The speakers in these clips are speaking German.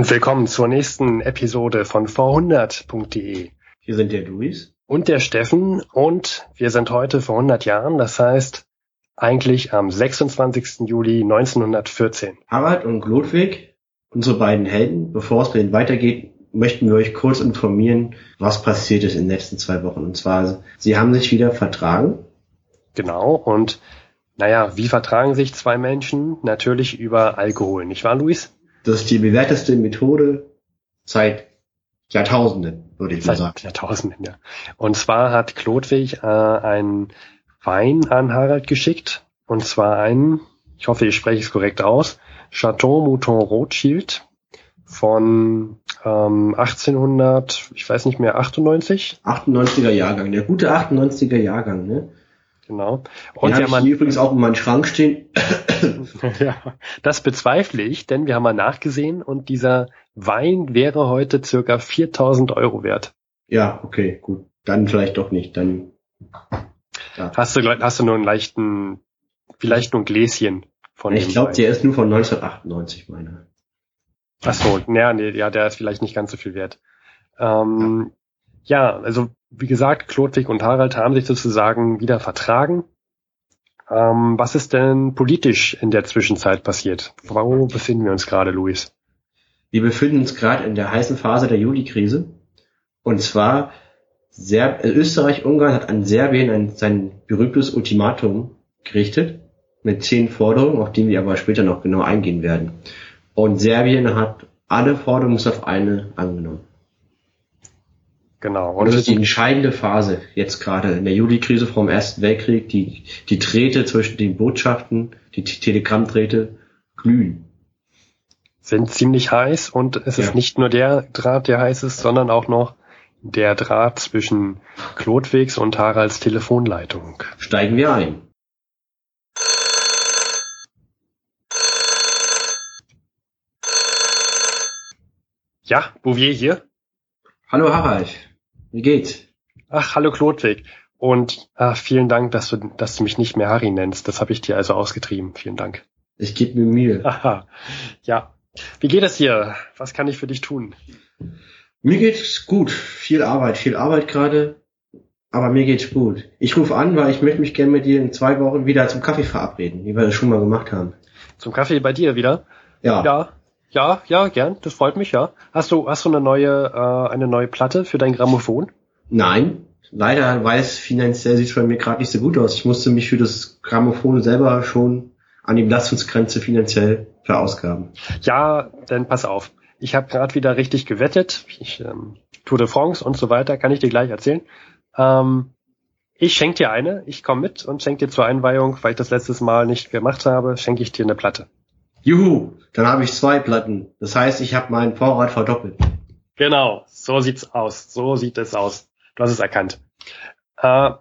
und willkommen zur nächsten Episode von v100.de. Hier sind der Luis. Und der Steffen und wir sind heute vor 100 Jahren, das heißt eigentlich am 26. Juli 1914. Harald und Ludwig, unsere beiden Helden, bevor es bei ihnen weitergeht, möchten wir euch kurz informieren, was passiert ist in den letzten zwei Wochen. Und zwar, sie haben sich wieder vertragen. Genau, und naja, wie vertragen sich zwei Menschen? Natürlich über Alkohol, nicht wahr, Luis? Das ist die bewährteste Methode seit Jahrtausenden, würde ich mal sagen. Jahrtausenden, ja. Und zwar hat Klodwig äh, einen Wein an Harald geschickt. Und zwar einen, ich hoffe, ich spreche es korrekt aus, Chateau Mouton Rothschild von ähm, 1800, ich weiß nicht mehr, 98? 98er Jahrgang, der gute 98er Jahrgang, ne? Genau. Und wir haben übrigens auch in meinem Schrank stehen. ja, das bezweifle ich, denn wir haben mal nachgesehen und dieser Wein wäre heute circa 4000 Euro wert. Ja, okay, gut. Dann vielleicht doch nicht. Dann ja. hast du hast du nur einen leichten, vielleicht nur ein Gläschen von. Ich glaube, der ist nur von 1998, meine. Ach so, ja, nee, ja, der ist vielleicht nicht ganz so viel wert. Ähm, ja, also wie gesagt, Klodwig und Harald haben sich sozusagen wieder vertragen. Ähm, was ist denn politisch in der Zwischenzeit passiert? Wo befinden wir uns gerade, Luis? Wir befinden uns gerade in der heißen Phase der Juli-Krise. Und zwar Serb Österreich-Ungarn hat an Serbien ein, sein berühmtes Ultimatum gerichtet mit zehn Forderungen, auf die wir aber später noch genau eingehen werden. Und Serbien hat alle Forderungen auf eine angenommen. Genau. Und das ist die entscheidende Phase jetzt gerade in der Juli-Krise vom Ersten Weltkrieg. Die, die Drähte zwischen den Botschaften, die Telegrammdrähte glühen. Sind ziemlich heiß und es ja. ist nicht nur der Draht, der heiß ist, sondern auch noch der Draht zwischen Klotwegs und Haralds Telefonleitung. Steigen wir ein. Ja, Bouvier hier. Hallo Harald. Wie geht's? Ach, hallo Klodwig. Und ach, vielen Dank, dass du, dass du mich nicht mehr Harry nennst. Das habe ich dir also ausgetrieben. Vielen Dank. Ich gebe mir Mühe. Aha. Ja. Wie geht es dir? Was kann ich für dich tun? Mir geht's gut. Viel Arbeit, viel Arbeit gerade. Aber mir geht's gut. Ich rufe an, weil ich möchte mich gerne mit dir in zwei Wochen wieder zum Kaffee verabreden, wie wir das schon mal gemacht haben. Zum Kaffee bei dir wieder? Ja. Ja, ja, ja, gern. Das freut mich, ja. Hast du, hast du eine neue, äh, eine neue Platte für dein Grammophon? Nein. Leider, weil es finanziell sieht bei mir gerade nicht so gut aus. Ich musste mich für das Grammophon selber schon an die Belastungsgrenze finanziell verausgaben. Ja, dann pass auf. Ich habe gerade wieder richtig gewettet. Ich, ähm, Tour de France und so weiter, kann ich dir gleich erzählen. Ähm, ich schenke dir eine, ich komme mit und schenke dir zur Einweihung, weil ich das letztes Mal nicht gemacht habe, schenke ich dir eine Platte. Juhu, dann habe ich zwei Platten. Das heißt, ich habe meinen Vorrat verdoppelt. Genau, so sieht's aus. So sieht es aus. Du hast es erkannt. Äh,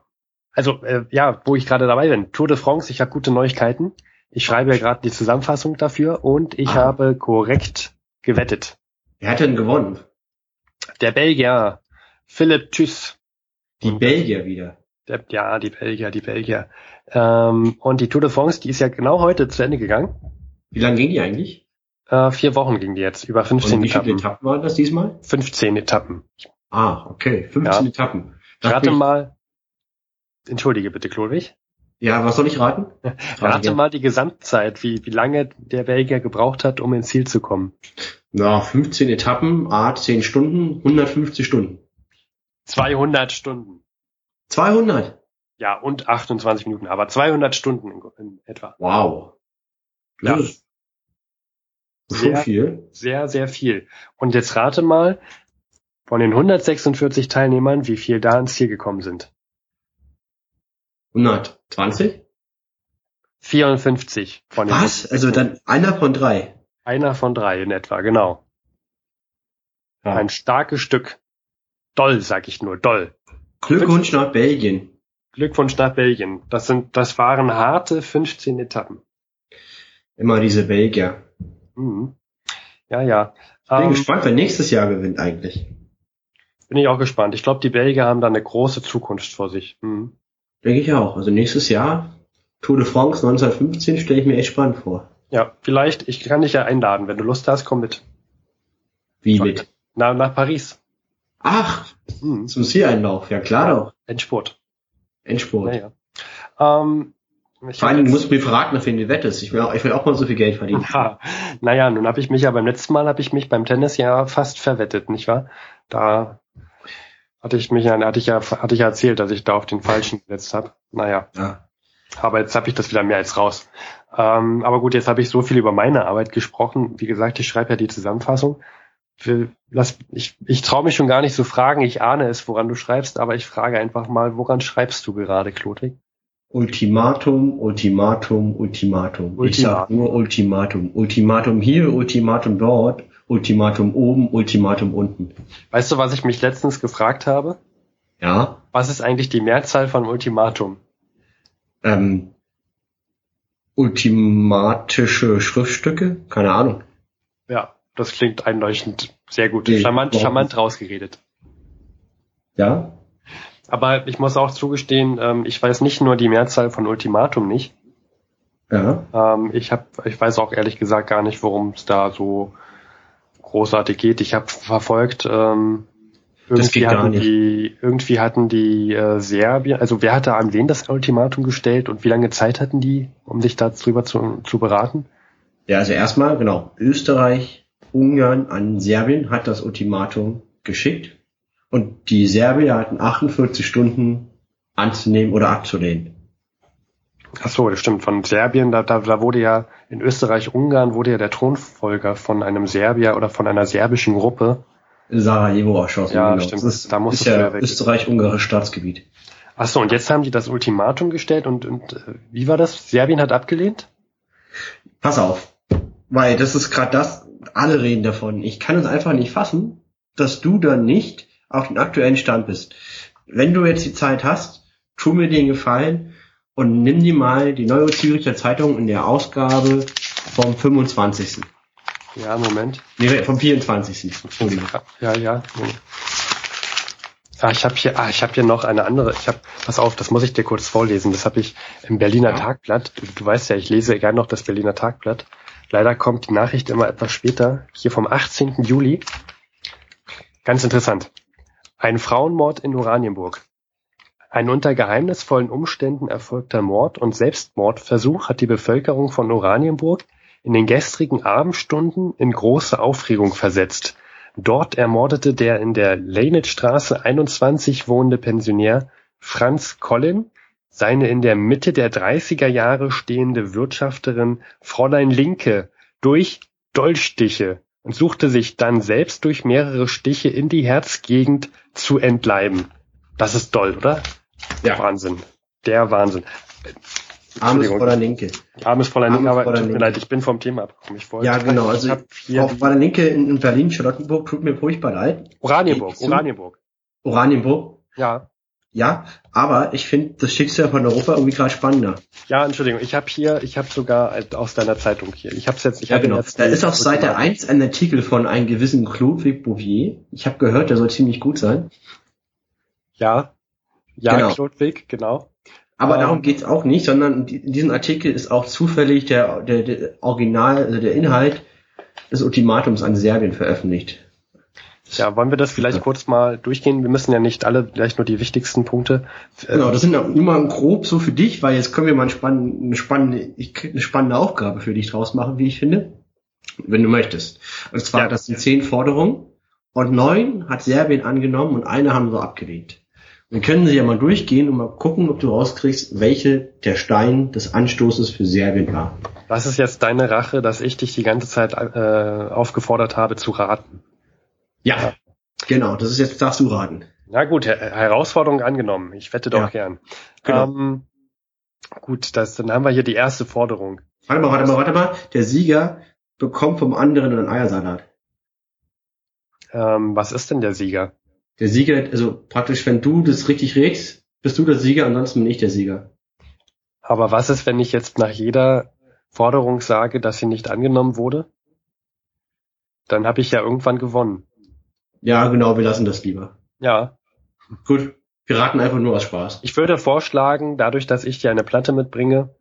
also, äh, ja, wo ich gerade dabei bin. Tour de France, ich habe gute Neuigkeiten. Ich schreibe ja gerade die Zusammenfassung dafür und ich ah. habe korrekt gewettet. Wer hat denn gewonnen? Der Belgier, Philipp Thyss. Die Belgier wieder. Der, ja, die Belgier, die Belgier. Ähm, und die Tour de France, die ist ja genau heute zu Ende gegangen. Wie lange ging die eigentlich? Äh, vier Wochen ging die jetzt, über 15 Und wie Etappen. Wie viele Etappen waren das diesmal? 15 Etappen. Ah, okay, 15 ja. Etappen. Das rate mal, entschuldige bitte, Klodwig. Ja, was soll ich raten? Rate mal die Gesamtzeit, wie, wie lange der Belgier gebraucht hat, um ins Ziel zu kommen. Na, 15 Etappen, A, 10 Stunden, 150 Stunden. 200 Stunden. 200? Ja, und 28 Minuten, aber 200 Stunden in, in etwa. Wow. Ja. Das sehr, viel. Sehr, sehr viel. Und jetzt rate mal, von den 146 Teilnehmern, wie viel da ins Ziel gekommen sind. 120? 54 von den Was? Also dann einer von drei? Einer von drei in etwa, genau. Ja. Ein starkes Stück. Doll, sag ich nur, doll. Glückwunsch nach Belgien. Glückwunsch nach Belgien. Das sind, das waren harte 15 Etappen. Immer diese Belgier. Mhm. Ja, ja. Ich bin ähm, gespannt, wer nächstes Jahr gewinnt eigentlich. Bin ich auch gespannt. Ich glaube, die Belgier haben da eine große Zukunft vor sich. Mhm. Denke ich auch. Also nächstes Jahr, Tour de France 1915, stelle ich mir echt spannend vor. Ja, vielleicht, ich kann dich ja einladen. Wenn du Lust hast, komm mit. Wie mit? Na, nach Paris. Ach, Hm. zum Zieleinlauf. Ja, klar doch. Endspurt. Endspurt. Naja. Ähm, ich Vor allem, du musst mir verraten, auf wen du wettest. Ich will, auch, ich will auch mal so viel Geld verdienen. Ja, naja, nun habe ich mich ja beim letzten Mal habe ich mich beim Tennis ja fast verwettet, nicht wahr? Da hatte ich mich ja, hatte ich ja, hatte ich ja erzählt, dass ich da auf den falschen gesetzt habe. Naja, Ja. aber jetzt habe ich das wieder mehr als raus. Ähm, aber gut, jetzt habe ich so viel über meine Arbeit gesprochen. Wie gesagt, ich schreibe ja die Zusammenfassung. Lass, ich ich traue mich schon gar nicht zu fragen. Ich ahne es, woran du schreibst, aber ich frage einfach mal, woran schreibst du gerade, Klodwig? Ultimatum, Ultimatum, Ultimatum. Ich sag Ultimatum. nur Ultimatum. Ultimatum hier, Ultimatum dort, Ultimatum oben, Ultimatum unten. Weißt du, was ich mich letztens gefragt habe? Ja. Was ist eigentlich die Mehrzahl von Ultimatum? Ähm, ultimatische Schriftstücke? Keine Ahnung. Ja, das klingt einleuchtend sehr gut. Nee, charmant, charmant rausgeredet. Ja? Aber ich muss auch zugestehen, ähm, ich weiß nicht nur die Mehrzahl von Ultimatum nicht. Ja. Ähm, ich hab, ich weiß auch ehrlich gesagt gar nicht, worum es da so großartig geht. Ich habe verfolgt, ähm, Das irgendwie geht gar hatten nicht. die, irgendwie hatten die äh, Serbien, also wer hatte an wen das Ultimatum gestellt und wie lange Zeit hatten die, um sich darüber zu, zu beraten? Ja, also erstmal, genau. Österreich, Ungarn an Serbien hat das Ultimatum geschickt. Und die Serbier hatten 48 Stunden anzunehmen oder abzulehnen. Ach so, das stimmt. Von Serbien, da, da, da wurde ja in Österreich, Ungarn wurde ja der Thronfolger von einem Serbier oder von einer serbischen Gruppe. Sarajevo erschossen. Ja, genau. stimmt. Das ist, Da musstest ist ja. Österreich-Ungarisches Staatsgebiet. Ach so, und jetzt haben die das Ultimatum gestellt und, und äh, wie war das? Serbien hat abgelehnt? Pass auf. Weil das ist gerade das, alle reden davon. Ich kann es einfach nicht fassen, dass du dann nicht auf den aktuellen Stand bist. Wenn du jetzt die Zeit hast, tu mir den Gefallen und nimm dir mal die Neue Züricher Zeitung in der Ausgabe vom 25. Ja, Moment. Nee, vom 24. Entschuldigung. Ja, ja. Ah, ich habe hier, ah, ich habe hier noch eine andere. Ich habe, pass auf, das muss ich dir kurz vorlesen. Das habe ich im Berliner Ja. Tagblatt. Du, du weißt ja, ich lese gerne noch das Berliner Tagblatt. Leider kommt die Nachricht immer etwas später. Hier vom 18. Juli. Ganz interessant. Ein Frauenmord in Oranienburg. Ein unter geheimnisvollen Umständen erfolgter Mord und Selbstmordversuch hat die Bevölkerung von Oranienburg in den gestrigen Abendstunden in große Aufregung versetzt. Dort ermordete der in der Leynitzstraße 21 wohnende Pensionär Franz Collin seine in der Mitte der 30er Jahre stehende Wirtschafterin Fräulein Linke durch Dolchstiche und suchte sich dann selbst durch mehrere Stiche in die Herzgegend zu entleiben. Das ist toll, oder? Ja. Wahnsinn. Der Wahnsinn. Armes Entschuldigung. Fräulein Linke. Armes Fräulein Linke, Armes aber Fräulein tut mir Linke. leid, ich bin vom Thema abgekommen. Ich wollte, Ja, genau. Also ich hab hier Frau Fräulein Linke in in Berlin, Charlottenburg, tut mir furchtbar leid. Oranienburg, Oranienburg. Oranienburg, Ja, ja. Aber ich finde das Schicksal von Europa irgendwie gerade spannender. ja, Entschuldigung. Ich habe hier, ich habe sogar aus deiner Zeitung hier. Ich habe jetzt, ich Ja, genau. jetzt Da ist auf Seite 1 ein Artikel von einem gewissen Chlodwig Bouvier. Ich habe gehört, der soll ziemlich gut sein. Ja, ja, Genau. Klodwig, genau. Aber Ähm. darum geht's auch nicht, sondern in diesem Artikel ist auch zufällig der, der, der Original, also der Inhalt des Ultimatums an Serbien veröffentlicht. Ja, wollen wir das vielleicht kurz mal durchgehen? Wir müssen ja nicht alle, gleich nur die wichtigsten Punkte. äh, Genau, das sind nur mal grob so für dich, weil jetzt können wir mal eine spannende, eine spannende, eine spannende Aufgabe für dich draus machen, wie ich finde, wenn du möchtest. Und zwar, Ja. das sind zehn Forderungen und neun hat Serbien angenommen und eine haben sie abgelehnt. Wir können sie ja mal durchgehen und mal gucken, ob du rauskriegst, welche der Stein des Anstoßes für Serbien war. Das ist jetzt deine Rache, dass ich dich die ganze Zeit äh, aufgefordert habe zu raten. Ja. Genau, das ist jetzt, darfst du raten. Na gut, Her Herausforderung angenommen. Ich wette doch Ja. gern. Genau. Ähm, gut, das, dann haben wir hier die erste Forderung. Warte mal, warte mal, warte mal. Der Sieger bekommt vom anderen einen Eiersalat. Ähm, was ist denn der Sieger? Der Sieger, also praktisch, wenn du das richtig regst, bist du der Sieger, ansonsten bin ich der Sieger. Aber was ist, wenn ich jetzt nach jeder Forderung sage, dass sie nicht angenommen wurde? Dann habe ich ja irgendwann gewonnen. Ja, genau, wir lassen das lieber. Ja, Gut, wir raten einfach nur aus Spaß. ich würde vorschlagen, dadurch, dass ich dir eine Platte mitbringe,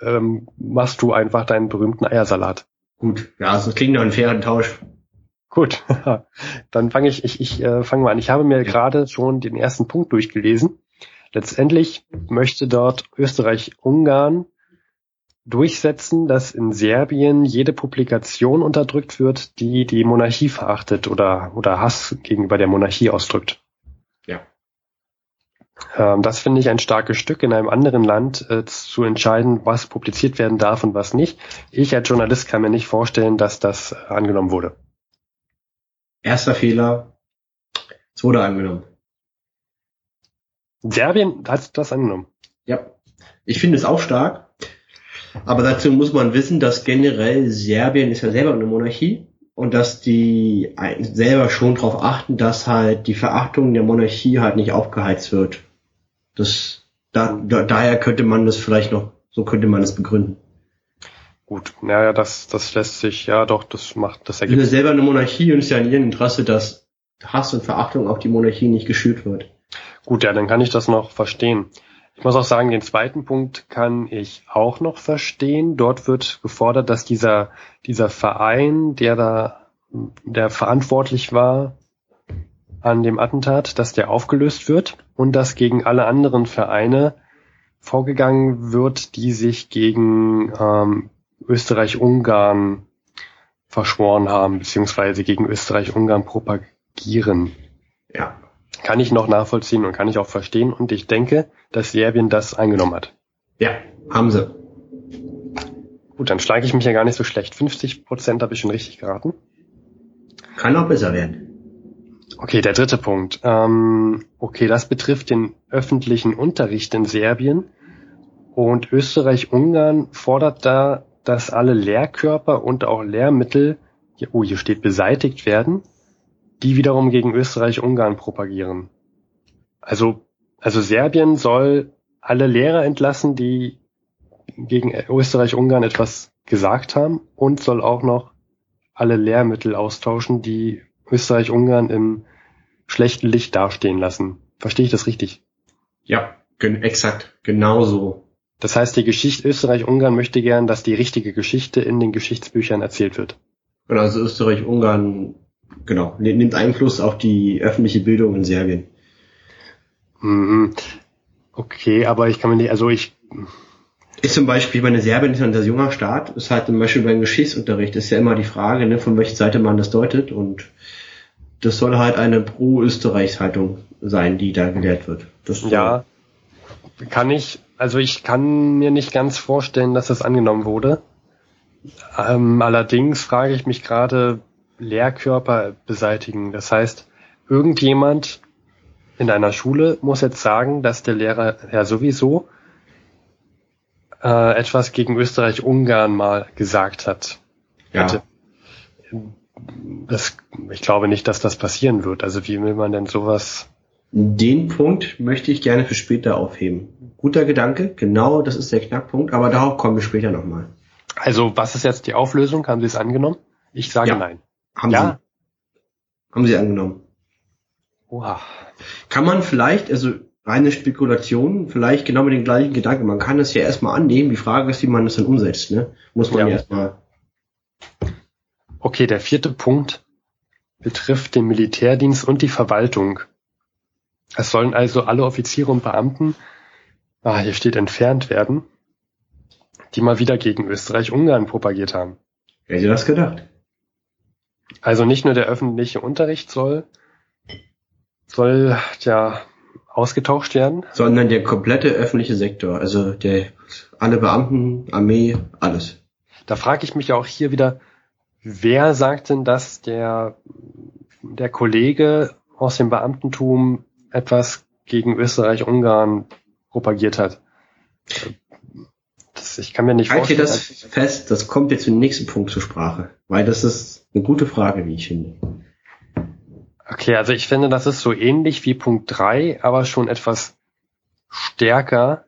ähm, machst du einfach deinen berühmten Eiersalat. Gut, ja, also das klingt nach einem fairen Tausch. Gut, dann fange ich, ich, ich äh, fange mal an. Ich habe mir gerade schon den ersten Punkt durchgelesen. Letztendlich möchte dort Österreich-Ungarn durchsetzen, dass in Serbien jede Publikation unterdrückt wird, die die Monarchie verachtet oder, oder Hass gegenüber der Monarchie ausdrückt. Ja. Ähm, das finde ich ein starkes Stück, in einem anderen Land äh, zu entscheiden, was publiziert werden darf und was nicht. Ich als Journalist kann mir nicht vorstellen, dass das äh, angenommen wurde. Erster Fehler, es wurde angenommen. Serbien hat das angenommen. Ja. Ich finde es auch stark. Aber dazu muss man wissen, dass generell Serbien ist ja selber eine Monarchie und dass die selber schon darauf achten, dass halt die Verachtung der Monarchie halt nicht aufgeheizt wird. Das, da, da, daher könnte man das vielleicht noch, so könnte man es begründen. Gut, naja, das, das lässt sich, ja doch, das macht, das ergibt. Wir sind selber eine Monarchie und es ist ja in ihrem Interesse, dass Hass und Verachtung auf die Monarchie nicht geschürt wird. Gut, ja, dann kann ich das noch verstehen. Ich muss auch sagen, den zweiten Punkt kann ich auch noch verstehen. Dort wird gefordert, dass dieser, dieser Verein, der da, der verantwortlich war an dem Attentat, dass der aufgelöst wird und dass gegen alle anderen Vereine vorgegangen wird, die sich gegen ähm, Österreich-Ungarn verschworen haben, beziehungsweise gegen Österreich-Ungarn propagieren. Ja. Kann ich noch nachvollziehen und kann ich auch verstehen. Und ich denke, dass Serbien das eingenommen hat. Ja, haben sie. Gut, dann schlage ich mich ja gar nicht so schlecht. 50 Prozent habe ich schon richtig geraten. Kann auch besser werden. Okay, der dritte Punkt. Ähm, okay, das betrifft den öffentlichen Unterricht in Serbien. Und Österreich-Ungarn fordert da, dass alle Lehrkörper und auch Lehrmittel, oh, hier steht beseitigt werden, die wiederum gegen Österreich-Ungarn propagieren. Also, also Serbien soll alle Lehrer entlassen, die gegen Österreich-Ungarn etwas gesagt haben und soll auch noch alle Lehrmittel austauschen, die Österreich-Ungarn im schlechten Licht dastehen lassen. Verstehe ich das richtig? Ja, exakt, genauso. Das heißt, die Geschichte Österreich-Ungarn möchte gern, dass die richtige Geschichte in den Geschichtsbüchern erzählt wird. Genau, also Österreich-Ungarn genau, nimmt Einfluss auf die öffentliche Bildung in Serbien. Mhm. Okay, aber ich kann mir nicht, also ich. Ist zum Beispiel, meine Serbien ist ein sehr junger Staat, ist halt zum Beispiel beim Geschichtsunterricht, ist ja immer die Frage, ne, von welcher Seite man das deutet und das soll halt eine Pro-Österreichs-Haltung sein, die da gelehrt wird. Das ja, kann ich, also ich kann mir nicht ganz vorstellen, dass das angenommen wurde. Ähm, allerdings frage ich mich gerade, Lehrkörper beseitigen. Das heißt, irgendjemand in einer Schule muss jetzt sagen, dass der Lehrer ja sowieso äh, etwas gegen Österreich-Ungarn mal gesagt hat. Ja. Hätte. Das, ich glaube nicht, dass das passieren wird. Also wie will man denn sowas? Den Punkt möchte ich gerne für später aufheben. Guter Gedanke, genau, das ist der Knackpunkt, aber darauf kommen wir später nochmal. Also was ist jetzt die Auflösung? Haben Sie es angenommen? Ich sage ja. nein. Haben ja. sie. Haben sie angenommen. Oha. Kann man vielleicht, also reine Spekulation, vielleicht genau mit den gleichen Gedanken. Man kann das ja erstmal annehmen. Die Frage ist, wie man das dann umsetzt, ne? Muss man ja, ja erstmal. Okay, der vierte Punkt betrifft den Militärdienst und die Verwaltung. Es sollen also alle Offiziere und Beamten, ah, hier steht entfernt werden, die mal wieder gegen Österreich-Ungarn propagiert haben. Wer hätte das gedacht? Also nicht nur der öffentliche Unterricht soll, soll ja ausgetauscht werden. Sondern der komplette öffentliche Sektor, also der alle Beamten, Armee, alles. Da frage ich mich auch hier wieder, wer sagt denn, dass der, der Kollege aus dem Beamtentum etwas gegen Österreich-Ungarn propagiert hat? Das, ich kann mir nicht halt vorstellen. Halte das fest, das kommt jetzt im nächsten Punkt zur Sprache, weil das ist eine gute Frage, wie ich finde. Okay, also ich finde, das ist so ähnlich wie Punkt 3, aber schon etwas stärker.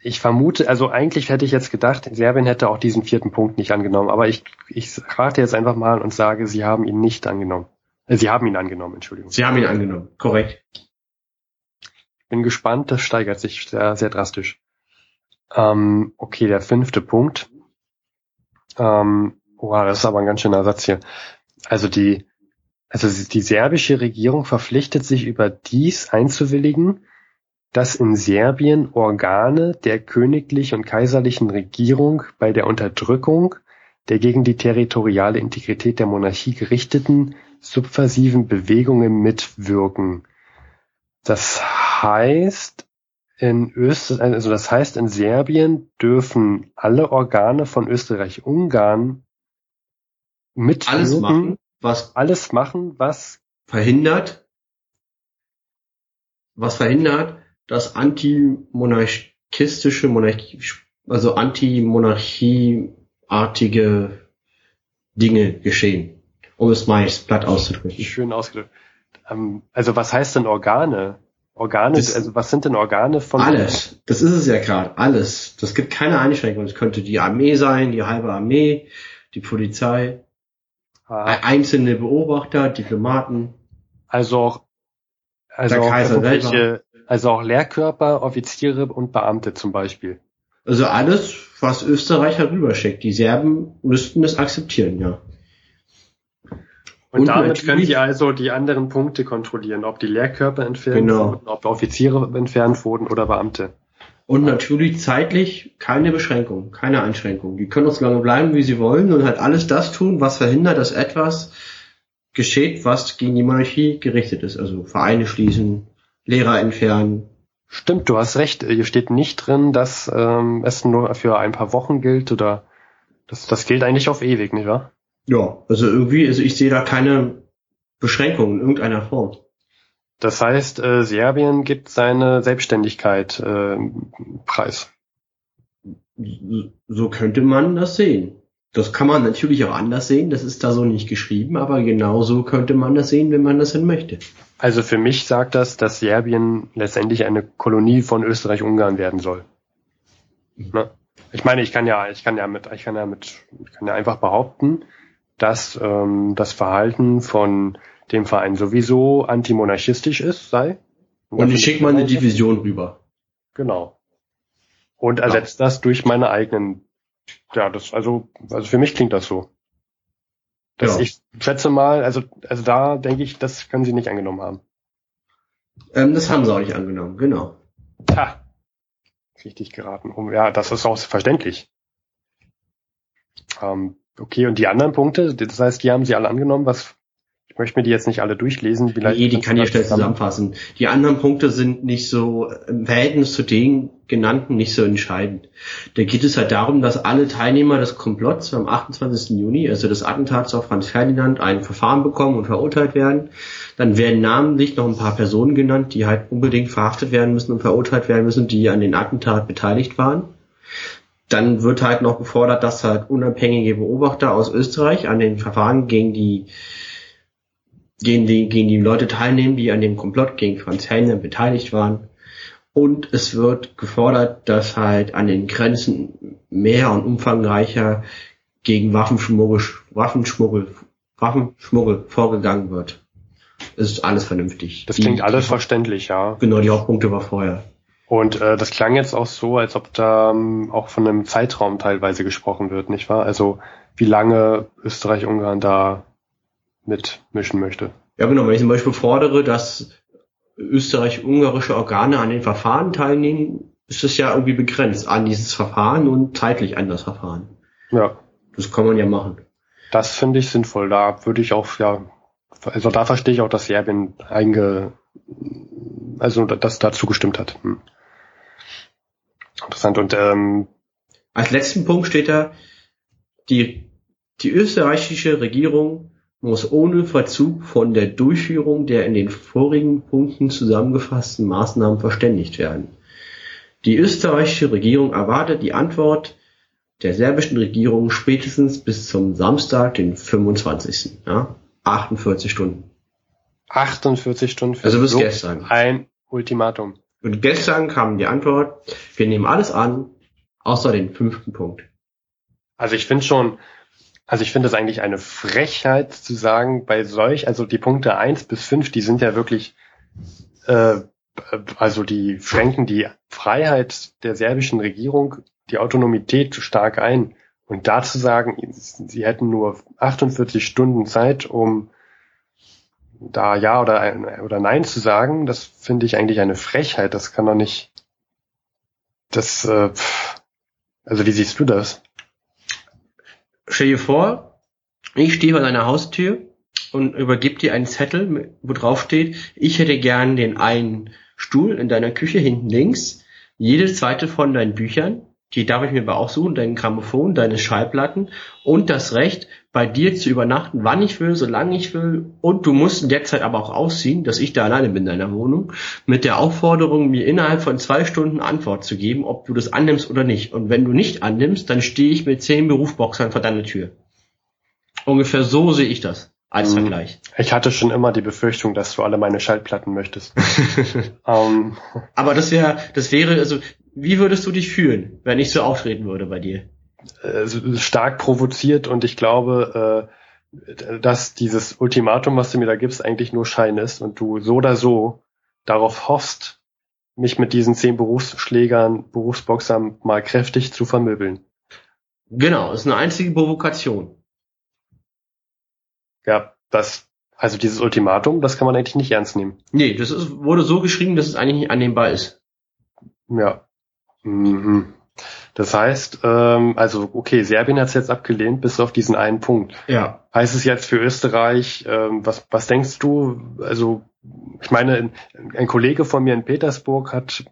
Ich vermute, also eigentlich hätte ich jetzt gedacht, Serbien hätte auch diesen vierten Punkt nicht angenommen, aber ich, ich rate jetzt einfach mal und sage, sie haben ihn nicht angenommen. Äh, sie haben ihn angenommen, Entschuldigung. Sie haben ihn angenommen, korrekt. Bin gespannt, das steigert sich sehr, sehr drastisch. Ähm, okay, der fünfte Punkt. Ähm, wow, das ist aber ein ganz schöner Satz hier. Also die, also die serbische Regierung verpflichtet sich über dies einzuwilligen, dass in Serbien Organe der königlich und kaiserlichen Regierung bei der Unterdrückung der gegen die territoriale Integrität der Monarchie gerichteten subversiven Bewegungen mitwirken. Das heißt, in Österreich, also das heißt, in Serbien dürfen alle Organe von Österreich-Ungarn mitwirken, Alles machen, was alles machen, was verhindert, was verhindert, dass antimonarchistische Monarchie, also antimonarchieartige Dinge geschehen. Um es mal platt auszudrücken. schön ausgedrückt. Ähm, also was heißt denn Organe? Organe, Das- also was sind denn Organe von Alles. Das ist es ja gerade. Alles. Das gibt keine Einschränkung. Es könnte die Armee sein, die halbe Armee, die Polizei, Ah, einzelne Beobachter, Diplomaten. also auch also auch irgendwelche, also auch Lehrkörper, Offiziere und Beamte zum Beispiel. Also alles, was Österreich herüberschickt. Die Serben müssten es akzeptieren, ja. Und, Und damit können die also die anderen Punkte kontrollieren, ob die Lehrkörper entfernt Genau. wurden, ob Offiziere entfernt wurden oder Beamte. Und natürlich zeitlich keine Beschränkung, keine Einschränkung. Die können so lange bleiben, wie sie wollen und halt alles das tun, was verhindert, dass etwas geschieht, was gegen die Monarchie gerichtet ist. Also Vereine schließen, Lehrer entfernen. Stimmt, du hast recht. Hier steht nicht drin, dass ähm, es nur für ein paar Wochen gilt oder das, das gilt eigentlich auf ewig, nicht wahr? Ja, also irgendwie, also ich sehe da keine Beschränkung in irgendeiner Form. Das heißt, äh, Serbien gibt seine Selbstständigkeit äh, preis. So könnte man das sehen. Das kann man natürlich auch anders sehen, das ist da so nicht geschrieben, aber genau so könnte man das sehen, wenn man das denn möchte. Also für mich sagt das, dass Serbien letztendlich eine Kolonie von Österreich-Ungarn werden soll. Ne? Ich meine, ich kann ja, ich kann ja mit, ich kann ja mit, ich kann ja einfach behaupten, dass ähm, das Verhalten von dem Verein sowieso antimonarchistisch ist, sei. Und ich schicke mal eine Division rüber. Genau. Und ersetzt das durch meine eigenen. Ja, das, also, also für mich klingt das so. Das, Ja. Ich schätze mal, also, also da denke ich, das können sie nicht angenommen haben. Ähm, das haben sie auch nicht angenommen, genau. Ha. Richtig geraten. Ja, das ist auch verständlich. Ähm, okay, und die anderen Punkte, das heißt, die haben sie alle angenommen, was, ich möchte mir die jetzt nicht alle durchlesen, vielleicht. Nee, die kann ich schnell zusammenfassen. Die anderen Punkte sind nicht so im Verhältnis zu den genannten nicht so entscheidend. Da geht es halt darum, dass alle Teilnehmer des Komplotts am 28. Juni, also des Attentats auf Franz Ferdinand, ein Verfahren bekommen und verurteilt werden. Dann werden namentlich noch ein paar Personen genannt, die halt unbedingt verhaftet werden müssen und verurteilt werden müssen, die an den Attentat beteiligt waren. Dann wird halt noch gefordert, dass halt unabhängige Beobachter aus Österreich an den Verfahren gegen die gegen die, gegen die Leute teilnehmen, die an dem Komplott gegen Franz Ferdinand beteiligt waren. Und es wird gefordert, dass halt an den Grenzen mehr und umfangreicher gegen Waffenschmuggel, Waffenschmuggel, Waffenschmuggel vorgegangen wird. Es ist alles vernünftig. Das Die- klingt alles verständlich, ja. Genau, die Hauptpunkte war vorher. Und äh, das klang jetzt auch so, als ob da ähm, auch von einem Zeitraum teilweise gesprochen wird, nicht wahr? Also wie lange Österreich-Ungarn da mitmischen möchte. Ja, genau, wenn ich zum Beispiel fordere, dass österreich-ungarische Organe an den Verfahren teilnehmen, ist es ja irgendwie begrenzt an dieses Verfahren und zeitlich an das Verfahren. Ja, Das kann man ja machen. das finde ich sinnvoll. Da würde ich auch, ja, also da verstehe ich auch, dass Serbien einge, also das da zugestimmt hat. Hm. Interessant. Und ähm, Als letzten Punkt steht da, die, die österreichische Regierung muss ohne Verzug von der Durchführung der in den vorigen Punkten zusammengefassten Maßnahmen verständigt werden. Die österreichische Regierung erwartet die Antwort der serbischen Regierung spätestens bis zum Samstag, den 25. Ja, 48 Stunden. 48 Stunden für Also bis gestern. ein Ultimatum. Und gestern kam die Antwort, wir nehmen alles an, außer den fünften Punkt. Also ich finde schon, also ich finde es eigentlich eine Frechheit zu sagen, bei solch, also die Punkte eins bis fünf, die sind ja wirklich, äh, also die schränken die Freiheit der serbischen Regierung, die Autonomität stark ein. Und da zu sagen, sie hätten nur 48 Stunden Zeit, um da ja oder, oder nein zu sagen, das finde ich eigentlich eine Frechheit. Das kann doch nicht. Das, äh, also wie siehst du das? Stell dir vor, ich stehe vor deiner Haustür und übergib dir einen Zettel, wo drauf steht, ich hätte gern den einen Stuhl in deiner Küche hinten links, jedes zweite von deinen Büchern, die darf ich mir aber auch suchen, dein Grammophon, deine Schallplatten und das Recht, bei dir zu übernachten, wann ich will, solange ich will. Und du musst in der Zeit aber auch ausziehen, dass ich da alleine bin in deiner Wohnung, mit der Aufforderung, mir innerhalb von zwei Stunden Antwort zu geben, ob du das annimmst oder nicht. Und wenn du nicht annimmst, dann stehe ich mit zehn Berufsboxern vor deiner Tür. Ungefähr so sehe ich das als mhm. Vergleich. Ich hatte schon immer die Befürchtung, dass du alle meine Schallplatten möchtest. Ähm. Aber das wäre, das wäre, also, wie würdest du dich fühlen, wenn ich so auftreten würde bei dir? Äh, stark provoziert und ich glaube, äh, dass dieses Ultimatum, was du mir da gibst, eigentlich nur Schein ist und du so oder so darauf hoffst, mich mit diesen zehn Berufsschlägern, Berufsboxern mal kräftig zu vermöbeln. Genau, ist eine einzige Provokation. Ja, das, also dieses Ultimatum, das kann man eigentlich nicht ernst nehmen. Nee, das ist, wurde so geschrieben, dass es eigentlich nicht annehmbar ist. Ja. Mhm. Das heißt, ähm, also okay, Serbien hat es jetzt abgelehnt, bis auf diesen einen Punkt. Ja. Heißt es jetzt für Österreich, ähm, was, was denkst du? Also, ich meine, ein Kollege von mir in Petersburg hat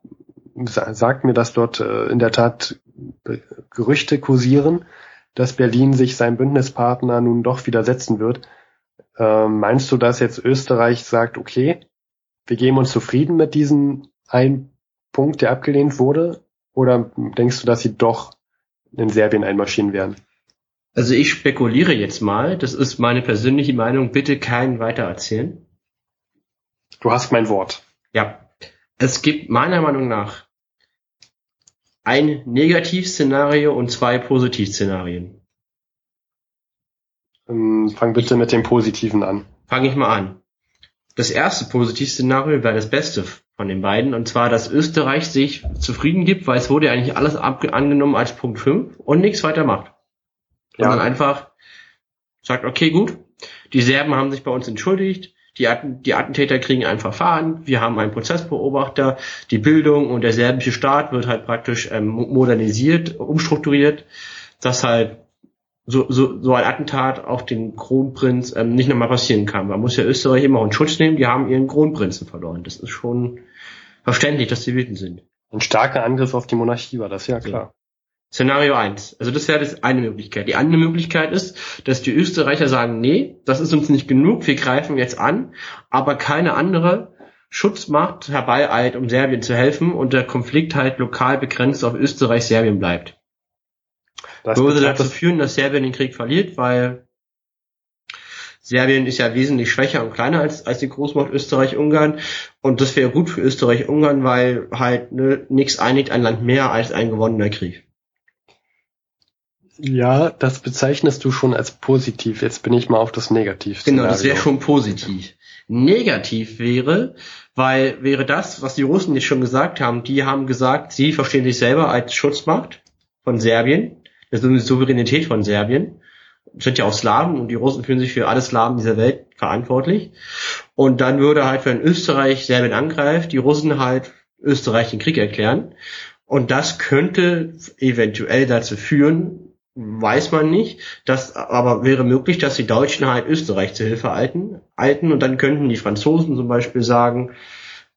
sagt mir, dass dort äh, in der Tat Gerüchte kursieren, dass Berlin sich seinem Bündnispartner nun doch widersetzen wird. Ähm, meinst du, dass jetzt Österreich sagt, okay, wir geben uns zufrieden mit diesem einen Punkt, der abgelehnt wurde? Oder denkst du, dass sie doch in Serbien einmarschieren werden? Also ich spekuliere jetzt mal, das ist meine persönliche Meinung, bitte keinen weitererzählen. Du hast mein Wort. Ja. Es gibt meiner Meinung nach ein Negativszenario und zwei Positivszenarien. Ähm, fang bitte mit dem Positiven an. Fange ich mal an. Das erste Positivszenario wäre das Beste von den beiden, und zwar, dass Österreich sich zufrieden gibt, weil es wurde ja eigentlich alles angenommen als Punkt 5 und nichts weiter macht. Ja. Sondern einfach sagt, okay, gut, die Serben haben sich bei uns entschuldigt, die, Atten die Attentäter kriegen ein Verfahren, wir haben einen Prozessbeobachter, die Bildung und der serbische Staat wird halt praktisch ähm, modernisiert, umstrukturiert, dass halt so, so, so ein Attentat auf den Kronprinz ähm, nicht nochmal passieren kann. Man muss ja Österreich immer in Schutz nehmen, die haben ihren Kronprinzen verloren. Das ist schon verständlich, dass sie wütend sind. Ein starker Angriff auf die Monarchie war das, ja klar. Szenario eins. Also das wäre das eine Möglichkeit. Die andere Möglichkeit ist, dass die Österreicher sagen, nee, das ist uns nicht genug, wir greifen jetzt an, aber keine andere Schutzmacht herbeieilt, um Serbien zu helfen und der Konflikt halt lokal begrenzt auf Österreich-Serbien bleibt. Das würde dazu führen, dass Serbien den Krieg verliert, weil Serbien ist ja wesentlich schwächer und kleiner als, als die Großmacht Österreich-Ungarn. Und das wäre gut für Österreich-Ungarn, weil halt ne, nichts einigt ein Land mehr als ein gewonnener Krieg. Ja, das bezeichnest du schon als positiv. Jetzt bin ich mal auf das Negativ. Genau, das wäre schon positiv. Negativ wäre, weil wäre das, was die Russen jetzt schon gesagt haben, die haben gesagt, sie verstehen sich selber als Schutzmacht von Serbien das ist eine Souveränität von Serbien. Sind ja auch Slawen und die Russen fühlen sich für alle Slawen dieser Welt verantwortlich. Und dann würde halt, wenn Österreich Serbien angreift, die Russen halt Österreich den Krieg erklären. Und das könnte eventuell dazu führen, weiß man nicht, das aber wäre möglich, dass die Deutschen halt Österreich zur Hilfe halten, halten und dann könnten die Franzosen zum Beispiel sagen,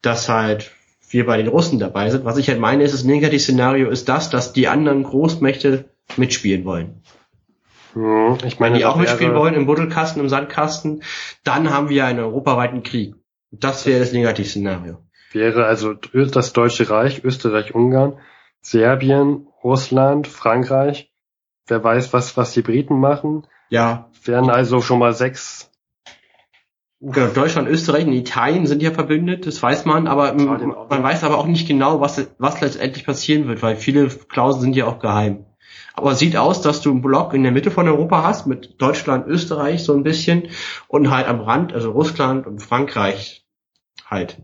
dass halt wir bei den Russen dabei sind. Was ich halt meine, ist das Negativ-Szenario ist das, dass die anderen Großmächte mitspielen wollen. Hm, ich meine, Wenn die auch mitspielen wollen im Buddelkasten, im Sandkasten, dann haben wir einen europaweiten Krieg. Das wäre das Negativszenario. Wäre also das Deutsche Reich, Österreich, Ungarn, Serbien, Russland, Frankreich. Wer weiß, was, was die Briten machen. Ja. Wären also schon mal sechs Genau, Deutschland, Österreich und Italien sind ja verbündet, das weiß man, aber man weiß aber auch nicht genau, was, was letztendlich passieren wird, weil viele Klauseln sind ja auch geheim. Aber sieht aus, dass du einen Block in der Mitte von Europa hast, mit Deutschland, Österreich so ein bisschen und halt am Rand, also Russland und Frankreich halt.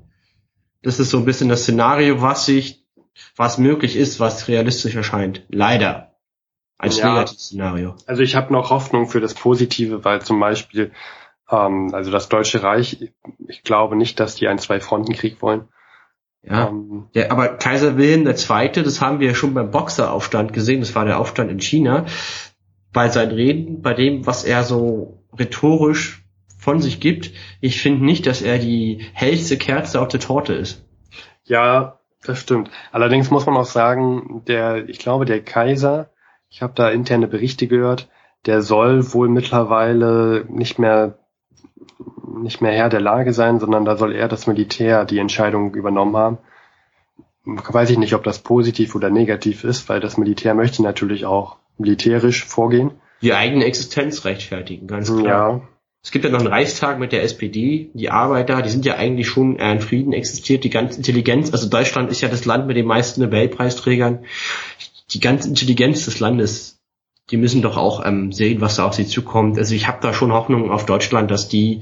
Das ist so ein bisschen das Szenario, was sich, was möglich ist, was realistisch erscheint. Leider. als Ja. Negativszenario. Also ich habe noch Hoffnung für das Positive, weil zum Beispiel, ähm, also das Deutsche Reich, ich glaube nicht, dass die einen Zwei-Fronten-Krieg wollen. Ja. Ähm, Der, aber Kaiser Wilhelm II., das haben wir schon beim Boxeraufstand gesehen, das war der Aufstand in China, bei seinen Reden, bei dem, was er so rhetorisch von sich gibt, ich finde nicht, dass er die hellste Kerze auf der Torte ist. ja, das stimmt. Allerdings muss man auch sagen, der, ich glaube, der Kaiser, ich habe da interne Berichte gehört, der soll wohl mittlerweile nicht mehr nicht mehr Herr der Lage sein, sondern da soll er das Militär die Entscheidung übernommen haben. Weiß ich nicht, ob das positiv oder negativ ist, weil das Militär möchte natürlich auch militärisch vorgehen. Die eigene Existenz rechtfertigen, ganz klar. Ja, Es gibt ja noch einen Reichstag mit der SPD, die Arbeiter, die sind ja eigentlich schon eher in Frieden existiert, die ganze Intelligenz, also Deutschland ist ja das Land mit den meisten Nobelpreisträgern, die ganze Intelligenz des Landes, die müssen doch auch ähm, sehen, was da auf sie zukommt. Also ich habe da schon Hoffnung auf Deutschland, dass die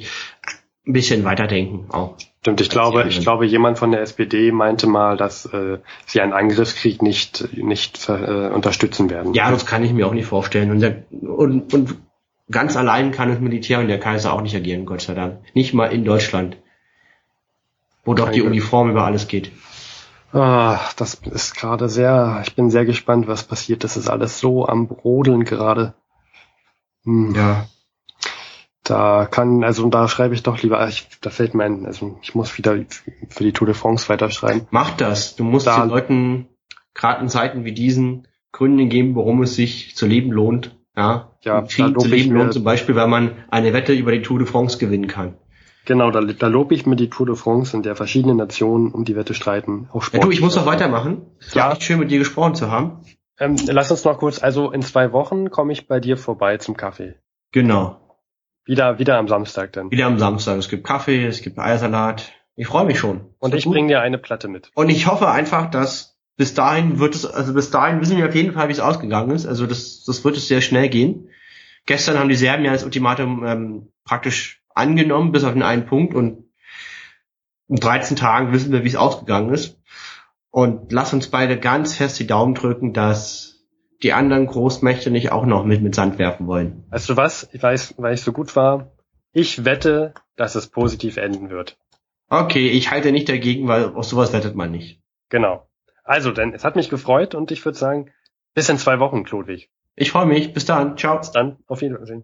ein bisschen weiterdenken auch. stimmt. Ich glaube, ich glaube, jemand von der SPD meinte mal, dass äh, sie einen Angriffskrieg nicht nicht äh, unterstützen werden. Ja, das kann ich mir auch nicht vorstellen. Und, der, und, und ganz allein kann das Militär und der Kaiser auch nicht agieren, Gott sei Dank. Nicht mal in Deutschland, wo doch die. Uniform über alles geht. Ah, das ist gerade sehr. Ich bin sehr gespannt, was passiert. Das ist alles so am Brodeln gerade. Hm. Ja. Da kann, also da schreibe ich doch lieber, ich, da fällt mir ein, also ich muss wieder für die Tour de France weiterschreiben. Mach das. Du musst Da- den Leuten, gerade in Zeiten wie diesen, Gründe geben, warum es sich zu leben lohnt. Ja, Ja, Krieg zu leben lohnt zum Beispiel, weil man eine Wette über die Tour de France gewinnen kann. Genau, da, da lobe ich mir die Tour de France, in der verschiedene Nationen um die Wette streiten. Auch Ja, Sport. du, ich muss noch weitermachen. Es war Ja. echt schön, mit dir gesprochen zu haben. Ähm, lass uns noch kurz, also in zwei Wochen komme ich bei dir vorbei zum Kaffee. Genau. Wieder, wieder am Samstag dann. Wieder am Samstag. Es gibt Kaffee, es gibt Eiersalat. Ich freue mich schon. Und ich bringe dir eine Platte mit. Und ich hoffe einfach, dass bis dahin wird es, also bis dahin wissen wir auf jeden Fall, wie es ausgegangen ist. Also das, das wird es sehr schnell gehen. Gestern haben die Serben ja das Ultimatum ähm, praktisch angenommen, bis auf den einen Punkt. Und in 13 Tagen wissen wir, wie es ausgegangen ist. Und lass uns beide ganz fest die Daumen drücken, dass die anderen Großmächte nicht auch noch mit mit Sand werfen wollen. Weißt du was? Ich weiß, weil ich so gut war. Ich wette, dass es positiv enden wird. Okay, ich halte nicht dagegen, weil auf sowas wettet man nicht. Genau. Also, denn es hat mich gefreut und ich würde sagen, bis in zwei Wochen, Klodwig. Ich freue mich. Bis dann. Ciao. Bis dann. Auf Wiedersehen.